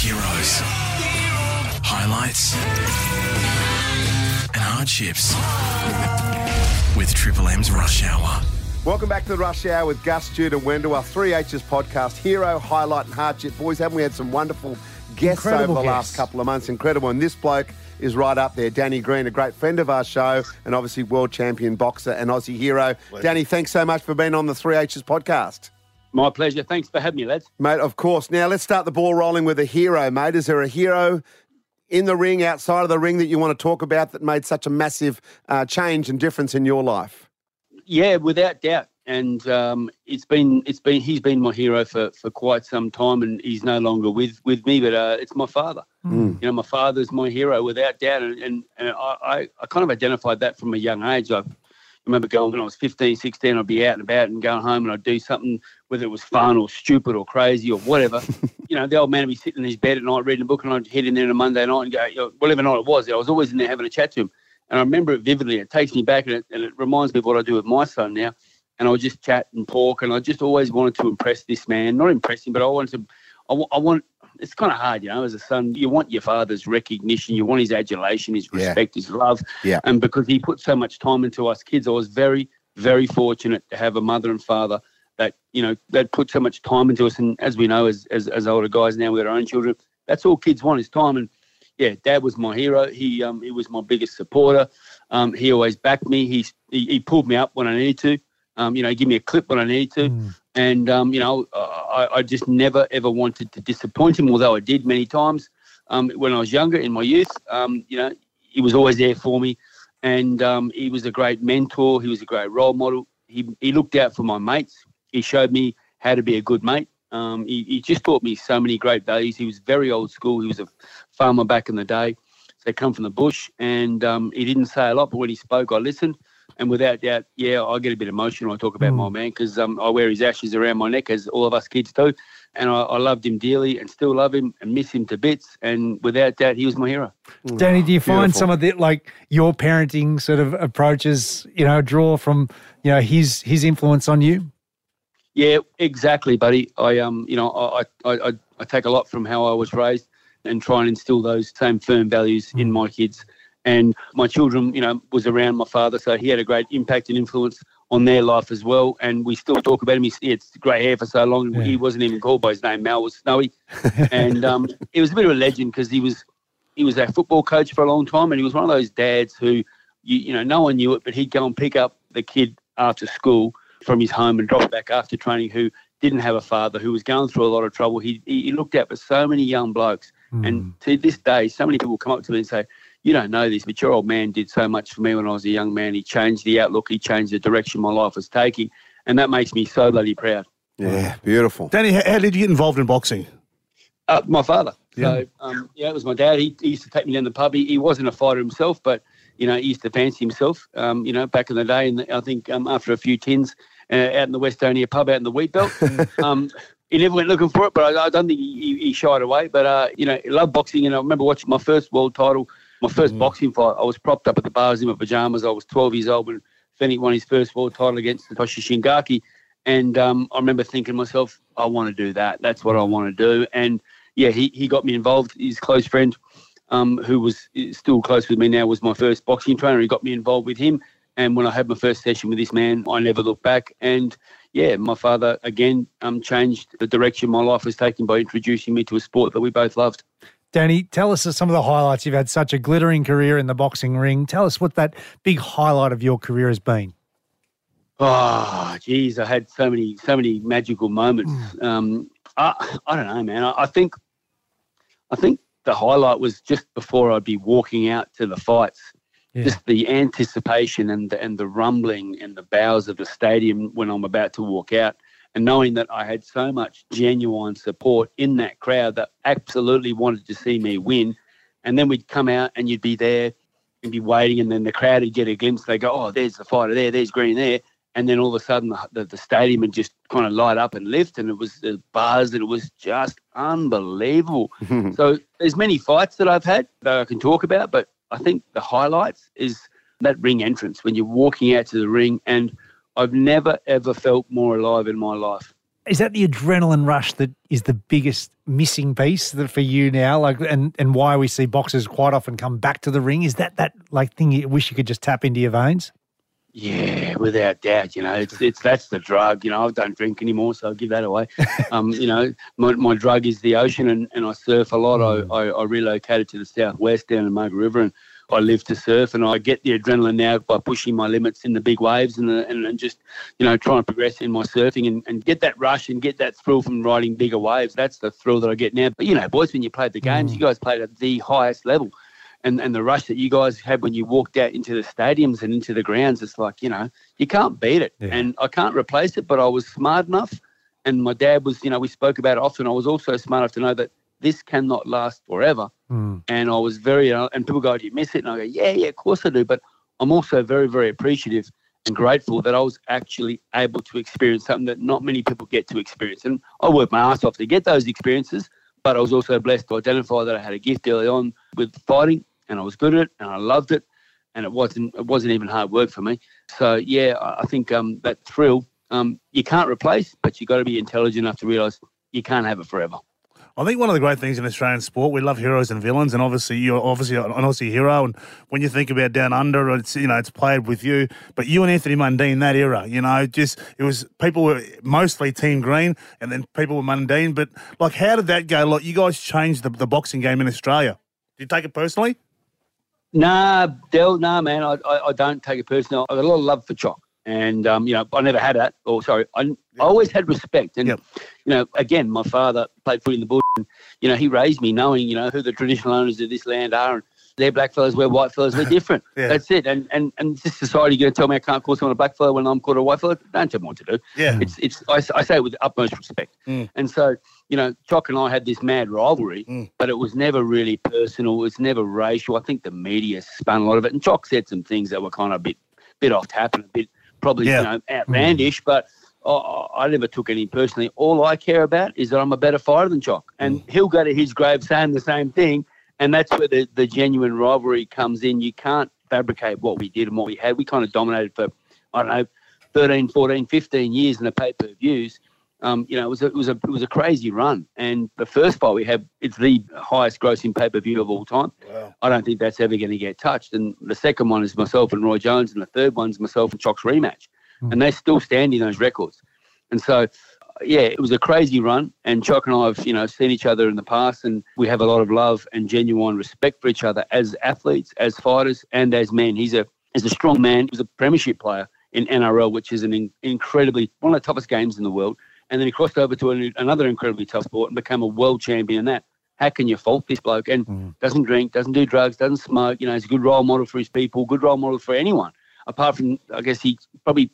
Heroes. Highlights and hardships with Triple M's Rush Hour. Welcome back to the Rush Hour with Gus, Jude, and Wendell, our 3H's podcast, Hero, Highlight, and Hardship. Boys, haven't we had some wonderful guests Incredible over the guests. last couple of months? Incredible. And this bloke is right up there. Danny Green, a great friend of our show, and obviously world champion boxer and Aussie hero. Danny, thanks so much for being on the 3H's podcast. My pleasure. Thanks for having me, lads. Mate, of course. Now let's start the ball rolling with a hero, mate. Is there a hero in the ring, outside of the ring, that you want to talk about that made such a massive uh, change and difference in your life? Yeah, without doubt. And um, it's been it's been he's been my hero for, for quite some time, and he's no longer with, with me. But uh, it's my father. You know, my father's my hero without doubt, and and, and I, I, I kind of identified that from a young age. I remember going when I was 15, 16, I'd be out and about and going home, and I'd do something whether it was fun or stupid or crazy or whatever. you know, the old man would be sitting in his bed at night reading a book, and I'd head in there on a Monday night and go, you know, whatever night it was, I was always in there having a chat to him. And I remember it vividly. It takes me back and it, and it reminds me of what I do with my son now. And I would just chat and talk. And I just always wanted to impress this man. Not impress him, but I wanted to, I, wa- I want, it's kind of hard, you know, as a son. You want your father's recognition. You want his adulation, his Yeah. respect, his love. Yeah. And because he put so much time into us kids, I was very, very fortunate to have a mother and father that, you know, that put so much time into us. And as we know, as, as, as older guys now with our own children, that's all kids want is time. And yeah, dad was my hero. He um, he was my biggest supporter. Um, he always backed me. He, he he pulled me up when I needed to. Um, you know, give me a clip when I needed to. And um, you know, I, I just never ever wanted to disappoint him, although I did many times um, when I was younger in my youth. Um, you know, he was always there for me, and um, he was a great mentor. He was a great role model. He he looked out for my mates. He showed me how to be a good mate. Um, he, he just taught me so many great values. He was very old school. He was a farmer back in the day. So come from the bush, and um, he didn't say a lot, but when he spoke, I listened. And without doubt, yeah, I get a bit emotional. I talk about my man because um, I wear his ashes around my neck, as all of us kids do. And I, I loved him dearly, and still love him, and miss him to bits. And without doubt, he was my hero. Danny, do you find Beautiful. some of the like your parenting sort of approaches, you know, draw from you know his his influence on you? Yeah, exactly, buddy. I um, you know, I I, I, I take a lot from how I was raised and try and instill those same firm values in my kids. And my children, you know, was around my father, so he had a great impact and influence on their life as well. And we still talk about him. He's, he had grey hair for so long, Yeah. he wasn't even called by his name. Mal was Snowy, and um, he was a bit of a legend because he was he was a football coach for a long time, and he was one of those dads who, you, you know, no one knew it, but he'd go and pick up the kid after school from his home and drop back after training who didn't have a father, who was going through a lot of trouble. He, he, he looked out for so many young blokes. And to this day, so many people come up to me and say, You don't know this, but your old man did so much for me when I was a young man. He changed the outlook, he changed the direction my life was taking. And that makes me so bloody proud. Yeah, beautiful. Danny, how, how did you get involved in boxing? Uh, my father. Yeah. So, um, yeah, it was my dad. He, he used to take me down the pub. He, he wasn't a fighter himself, but, you know, he used to fancy himself, um, you know, back in the day. And I think um, after a few tins uh, out in the Westonia pub out in the wheat belt, um, he never went looking for it, but I, I don't think he, he, he shied away. But, uh, you know, he loved boxing. And I remember watching my first world title, my first boxing fight. I was propped up at the bars in my pajamas. I was 12 years old when Fenech won his first world title against Satoshi Shingaki. And um, I remember thinking to myself, I want to do that. That's what I want to do. And yeah, he, he got me involved. His close friend, um, who was still close with me now, was my first boxing trainer. He got me involved with him. And when I had my first session with this man, I never looked back. And yeah, my father again um, changed the direction my life was taking by introducing me to a sport that we both loved. Danny, tell us some of the highlights. You've had such a glittering career in the boxing ring. Tell us what that big highlight of your career has been. Oh, geez, I had so many, so many magical moments. Um, I, I don't know, man. I, I think, I think the highlight was just before I'd be walking out to the fights. Yeah. Just the anticipation and the, and the rumbling and the bows of the stadium when I'm about to walk out, and knowing that I had so much genuine support in that crowd that absolutely wanted to see me win, and then we'd come out and you'd be there and be waiting, and then the crowd would get a glimpse. They go, "Oh, there's the fighter there. There's Green there." And then all of a sudden, the, the, the stadium would just kind of light up and lift, and it was the buzz, and it was just unbelievable. so there's many fights that I've had that I can talk about, but I think the highlights is that ring entrance when you're walking out to the ring, and I've never ever felt more alive in my life. is that the adrenaline rush that is the biggest missing piece that for you now? Like, and and why we see boxers quite often come back to the ring is that that like thing you wish you could just tap into your veins? Yeah, without doubt. You know, it's it's that's the drug. You know, I don't drink anymore, so I'll give that away. um, you know, my, my drug is the ocean, and, and I surf a lot. Mm. I, I, I relocated to the southwest down in Margaret River, and I live to surf, and I get the adrenaline now by pushing my limits in the big waves, and the, and, and just you know trying to progress in my surfing and, and get that rush and get that thrill from riding bigger waves. That's the thrill that I get now. But you know, boys, when you played the games, mm. you guys played at the highest level and, and the rush that you guys had when you walked out into the stadiums and into the grounds, it's like, you know, you can't beat it. Yeah. And I can't replace it, but I was smart enough. And my dad was, you know, we spoke about it often. I was also smart enough to know that this cannot last forever. Mm. And I was very, uh, and people go, do you miss it? And I go, yeah, yeah, of course I do. But I'm also very, very appreciative and grateful that I was actually able to experience something that not many people get to experience. And I worked my ass off to get those experiences, but I was also blessed to identify that I had a gift early on with fighting and I was good at it and I loved it. And it wasn't it wasn't even hard work for me. So yeah, I think um, that thrill um, you can't replace, but you've got to be intelligent enough to realise you can't have it forever. I think one of the great things in Australian sport, we love heroes and villains, and obviously you're obviously an Aussie hero. And when you think about Down Under, it's you know it's played with you, but you and Anthony Mundine that era, you know, just it was people were mostly Team Green, and then people were Mundine. But like, how did that go? Like, you guys changed the, the boxing game in Australia. Do you take it personally? Nah, Del, nah, man, I, I, I don't take it personal. I got a lot of love for Choc. And, um, you know, I never had that. Or, sorry, I, I always had respect. And, Yep. you know, again, my father played footy in the bush. You know, he raised me knowing, you know, who the traditional owners of this land are. And they're black fellas, we're white fellas, we're different. Yeah. That's it. And, and, and this society going to tell me I can't call someone a black fella when I'm called a white fella? Don't tell me what to do. Yeah. It's, it's, I, I say it with the utmost respect. Mm. And so, you know, Choc and I had this mad rivalry, Mm. but it was never really personal. It was never racial. I think the media spun a lot of it. And Choc said some things that were kind of a bit, bit off tap and a bit probably, Yeah. you know, outlandish, but I, I never took any personally. All I care about is that I'm a better fighter than Choc. And he'll go to his grave saying the same thing. And that's where the, the genuine rivalry comes in. You can't fabricate what we did and what we had. We kind of dominated for, I don't know, 13, 14, 15 years in the pay per views. Um, you know, it was a, it was a it was a crazy run. And the first fight we had, it's the highest grossing pay per view of all time. Wow. I don't think that's ever going to get touched. And the second one is myself and Roy Jones, and the third one's myself and Choc's rematch, and they're still standing those records. And so, yeah, it was a crazy run. And Choc and I have, you know, seen each other in the past, and we have a lot of love and genuine respect for each other as athletes, as fighters, and as men. He's a he's a strong man. He was a premiership player in NRL, which is an in, incredibly one of the toughest games in the world. And then he crossed over to an, another incredibly tough sport and became a world champion in that. How can you fault this bloke? And mm. doesn't drink, doesn't do drugs, doesn't smoke. You know, he's a good role model for his people, good role model for anyone. Apart from, I guess he probably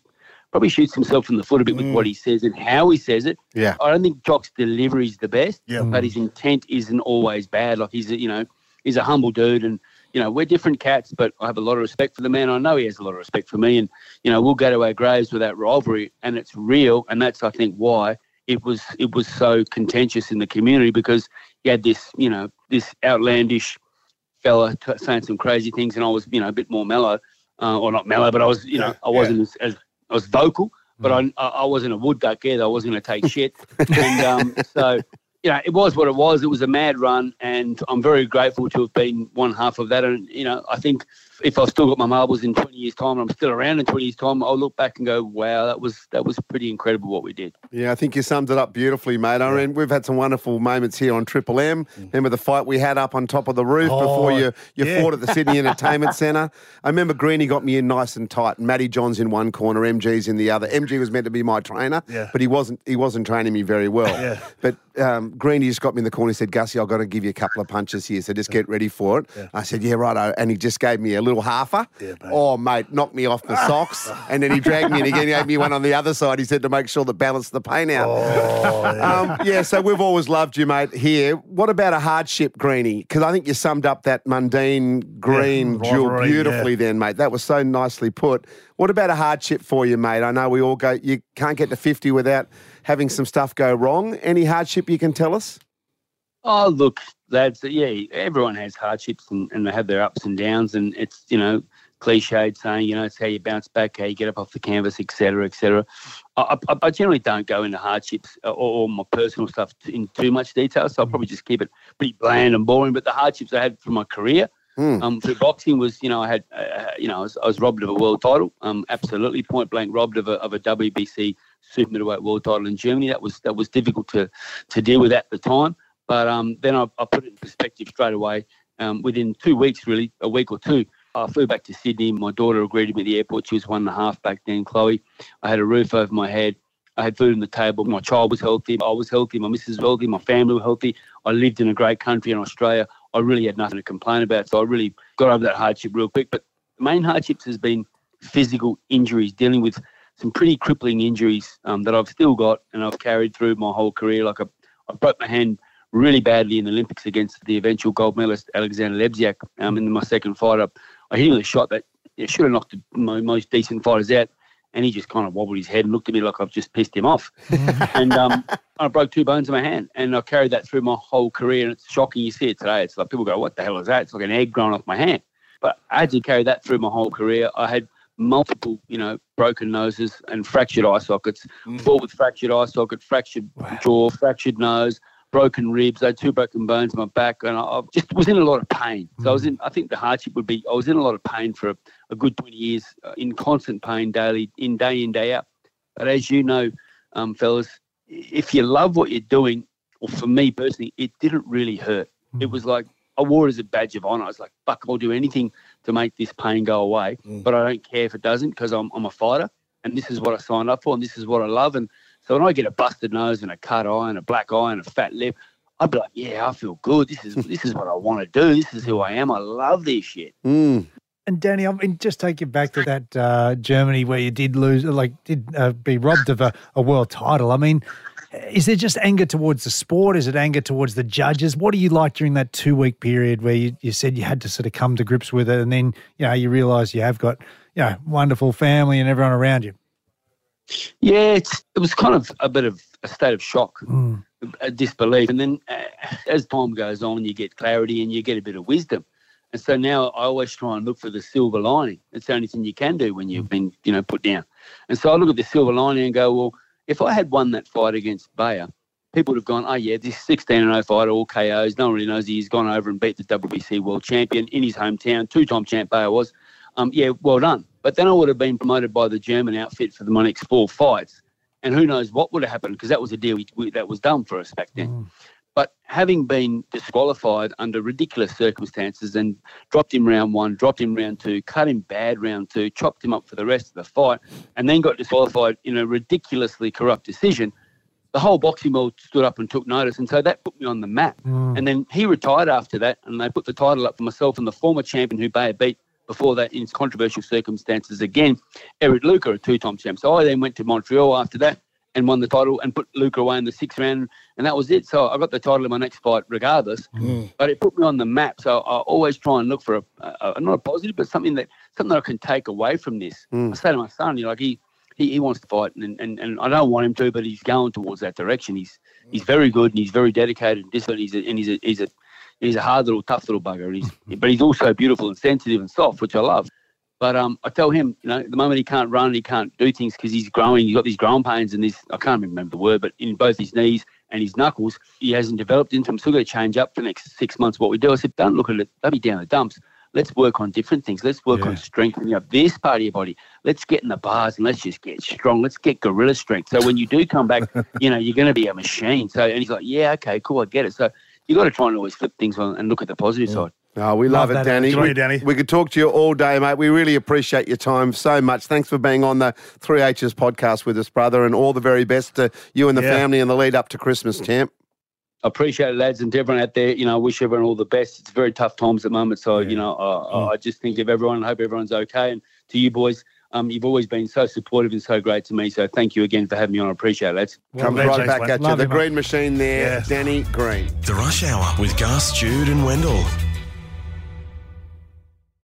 probably shoots himself in the foot a bit with what he says and how he says it. Yeah. I don't think Choc's delivery is the best, Yeah. but his intent isn't always bad. Like he's, a, you know, he's a humble dude, and you know we're different cats, but I have a lot of respect for the man. I know he has a lot of respect for me, and you know we'll go to our graves with that rivalry, and it's real, and that's I think why it was it was so contentious in the community because you had this, you know, this outlandish fella t- saying some crazy things, and I was, you know, a bit more mellow, uh, or not mellow, but I was, you know, I wasn't as, as I was vocal, but I, I I wasn't a wood duck either. I wasn't going to take shit, and um, so you know, it was what it was. It was a mad run, and I'm very grateful to have been one half of that. And you know, I think if I've still got my marbles in 20 years' time, and I'm still around in 20 years' time, I'll look back and go, "Wow, that was that was pretty incredible what we did." Yeah, I think you summed it up beautifully, mate. I mean, we've had some wonderful moments here on Triple M. Remember the fight we had up on top of the roof before you, you yeah. fought at the Sydney Entertainment Centre. I remember Greeny got me in nice and tight, and Matty Johns in one corner, MG's in the other. MG was meant to be my trainer, Yeah. but he wasn't. He wasn't training me very well. Yeah. But um, Greeny just got me in the corner. He said, "Gussie, I've got to give you a couple of punches here, so just get ready for it." I said, "Yeah, righto," and he just gave me a little halfer. Yeah, mate. oh, mate, knocked me off the socks, and then he dragged me in again. He gave me one on the other side. He said to make sure to balance the pain out. um, yeah, so we've always loved you, mate. Here, what about a hardship, Greeny? Because I think you summed up that Mundine green Yeah, jewel beautifully. yeah. Then, mate, that was so nicely put. What about a hardship for you, mate? I know we all go. You can't get to fifty without having some stuff go wrong. Any hardship you can tell us? Oh, look, that's yeah. Everyone has hardships and, and they have their ups and downs, and it's you know cliched saying, you know, it's how you bounce back, how you get up off the canvas, etc., etc. I, I, I generally don't go into hardships or, or my personal stuff in too much detail, so I'll probably just keep it pretty bland and boring. But the hardships I had through my career, Hmm. um, through boxing was, you know, I had, uh, you know, I was, I was robbed of a world title, um, absolutely point blank robbed of a, of a WBC super middleweight world title in Germany. That was that was difficult to to deal with at the time. But um, then I, I put it in perspective straight away. Um, within two weeks, really, a week or two, I flew back to Sydney. My daughter agreed to me at the airport. She was one and a half back then, Chloe. I had a roof over my head. I had food on the table. My child was healthy. I was healthy. My missus was healthy. My family was healthy. I lived in a great country in Australia. I really had nothing to complain about. So I really got over that hardship real quick. But the main hardships has been physical injuries, dealing with some pretty crippling injuries um, that I've still got and I've carried through my whole career. Like I, I broke my hand really badly in the Olympics against the eventual gold medalist Alexander Lebziak um, in my second fight. I, I hit him with a shot that should have knocked the mo- most decent fighters out. And he just kind of wobbled his head and looked at me like I've just pissed him off. and um, I broke two bones in my hand. And I carried that through my whole career. And it's shocking. You see it today. It's like people go, what the hell is that? It's like an egg growing off my hand. But I had to carry that through my whole career. I had multiple, you know, broken noses and fractured eye sockets. Fought with fractured eye socket, fractured jaw, fractured nose, broken ribs. I had two broken bones in my back, and I, I just was in a lot of pain. So I was in. I think the hardship would be I was in a lot of pain for a, a good twenty years, uh, in constant pain daily, in day in day out. But as you know, um, fellas, if you love what you're doing, or for me personally, it didn't really hurt. It was like I wore it as a badge of honor. I was like, fuck, I'll do anything to make this pain go away. But I don't care if it doesn't because I'm, I'm a fighter and this is what I signed up for and this is what I love. And so when I get a busted nose and a cut eye and a black eye and a fat lip, I'd be like, yeah, I feel good. This is this is what I want to do. This is who I am. I love this shit. Mm. And Danny, I mean, just take you back to that uh, Germany where you did lose, like, did uh, be robbed of a, a world title. I mean, is there just anger towards the sport? Is it anger towards the judges? What do you like during that two week period where you, you said you had to sort of come to grips with it, and then you know you realise you have got you know wonderful family and everyone around you? Yeah, it's, it was kind of a bit of a state of shock, Mm. a disbelief. And then uh, as time goes on, you get clarity and you get a bit of wisdom. And so now I always try and look for the silver lining. It's the only thing you can do when you've been, you know, put down. And so I look at the silver lining and go, well, if I had won that fight against Beyer, people would have gone, oh, yeah, this 16 0 fighter, all KOs. No one really knows he's gone over and beat the WBC world champion in his hometown. Two time champ Beyer was. Um, yeah, well done. But then I would have been promoted by the German outfit for the my next four fights. And who knows what would have happened because that was a deal we, we, that was done for us back then. But having been disqualified under ridiculous circumstances and dropped him round one, dropped him round two, cut him bad round two, chopped him up for the rest of the fight, and then got disqualified in a ridiculously corrupt decision, the whole boxing world stood up and took notice. And so that put me on the map. And then he retired after that, and they put the title up for myself and the former champion who Beyer beat before that in controversial circumstances again, Eric Lucas, a two time champ. So I then went to Montreal after that and won the title and put Lucas away in the sixth round, and that was it. So I got the title in my next fight regardless, mm. but it put me on the map. So I always try and look for a, a, a not a positive, but something that something that I can take away from this. Mm. I say to my son, you know, like he. He, he wants to fight, and, and, and I don't want him to, but he's going towards that direction. He's mm. he's very good, and he's very dedicated and disciplined. He's a, and he's a, he's a he's a hard little, tough little bugger. He's, but he's also beautiful and sensitive and soft, which I love. But um, I tell him, you know, the moment he can't run, he can't do things because he's growing. He's got these growing pains and this, I can't remember the word, but in both his knees and his knuckles, he hasn't developed into them. Still got to change up for the next six months what we do. I said, don't look at it, don't be down the dumps. Let's work on different things. Let's work on strengthening up this part of your body. Let's get in the bars and let's just get strong. Let's get gorilla strength. So when you do come back, you know, you're going to be a machine. So, and he's like, yeah, okay, cool, I get it. So you got to try and always flip things on and look at the positive side. Oh, we love, Love it, Danny. attitude. We, Good on you, Danny. we could talk to you all day, mate. We really appreciate your time so much. Thanks for being on the 3H's podcast with us, brother, and all the very best to you and the Yeah. family in the lead up to Christmas, champ. I appreciate it, lads, and to everyone out there. You know, wish everyone all the best. It's very tough times at the moment, so you know, I, mm. I just think of everyone. I hope everyone's okay, and to you boys, um, you've always been so supportive and so great to me. So thank you again for having me on. I appreciate it, lads. Comes Well, right back at you. Love The you, green machine there, Yeah. Danny Green. The Rush Hour with Gus, Jude, and Wendell.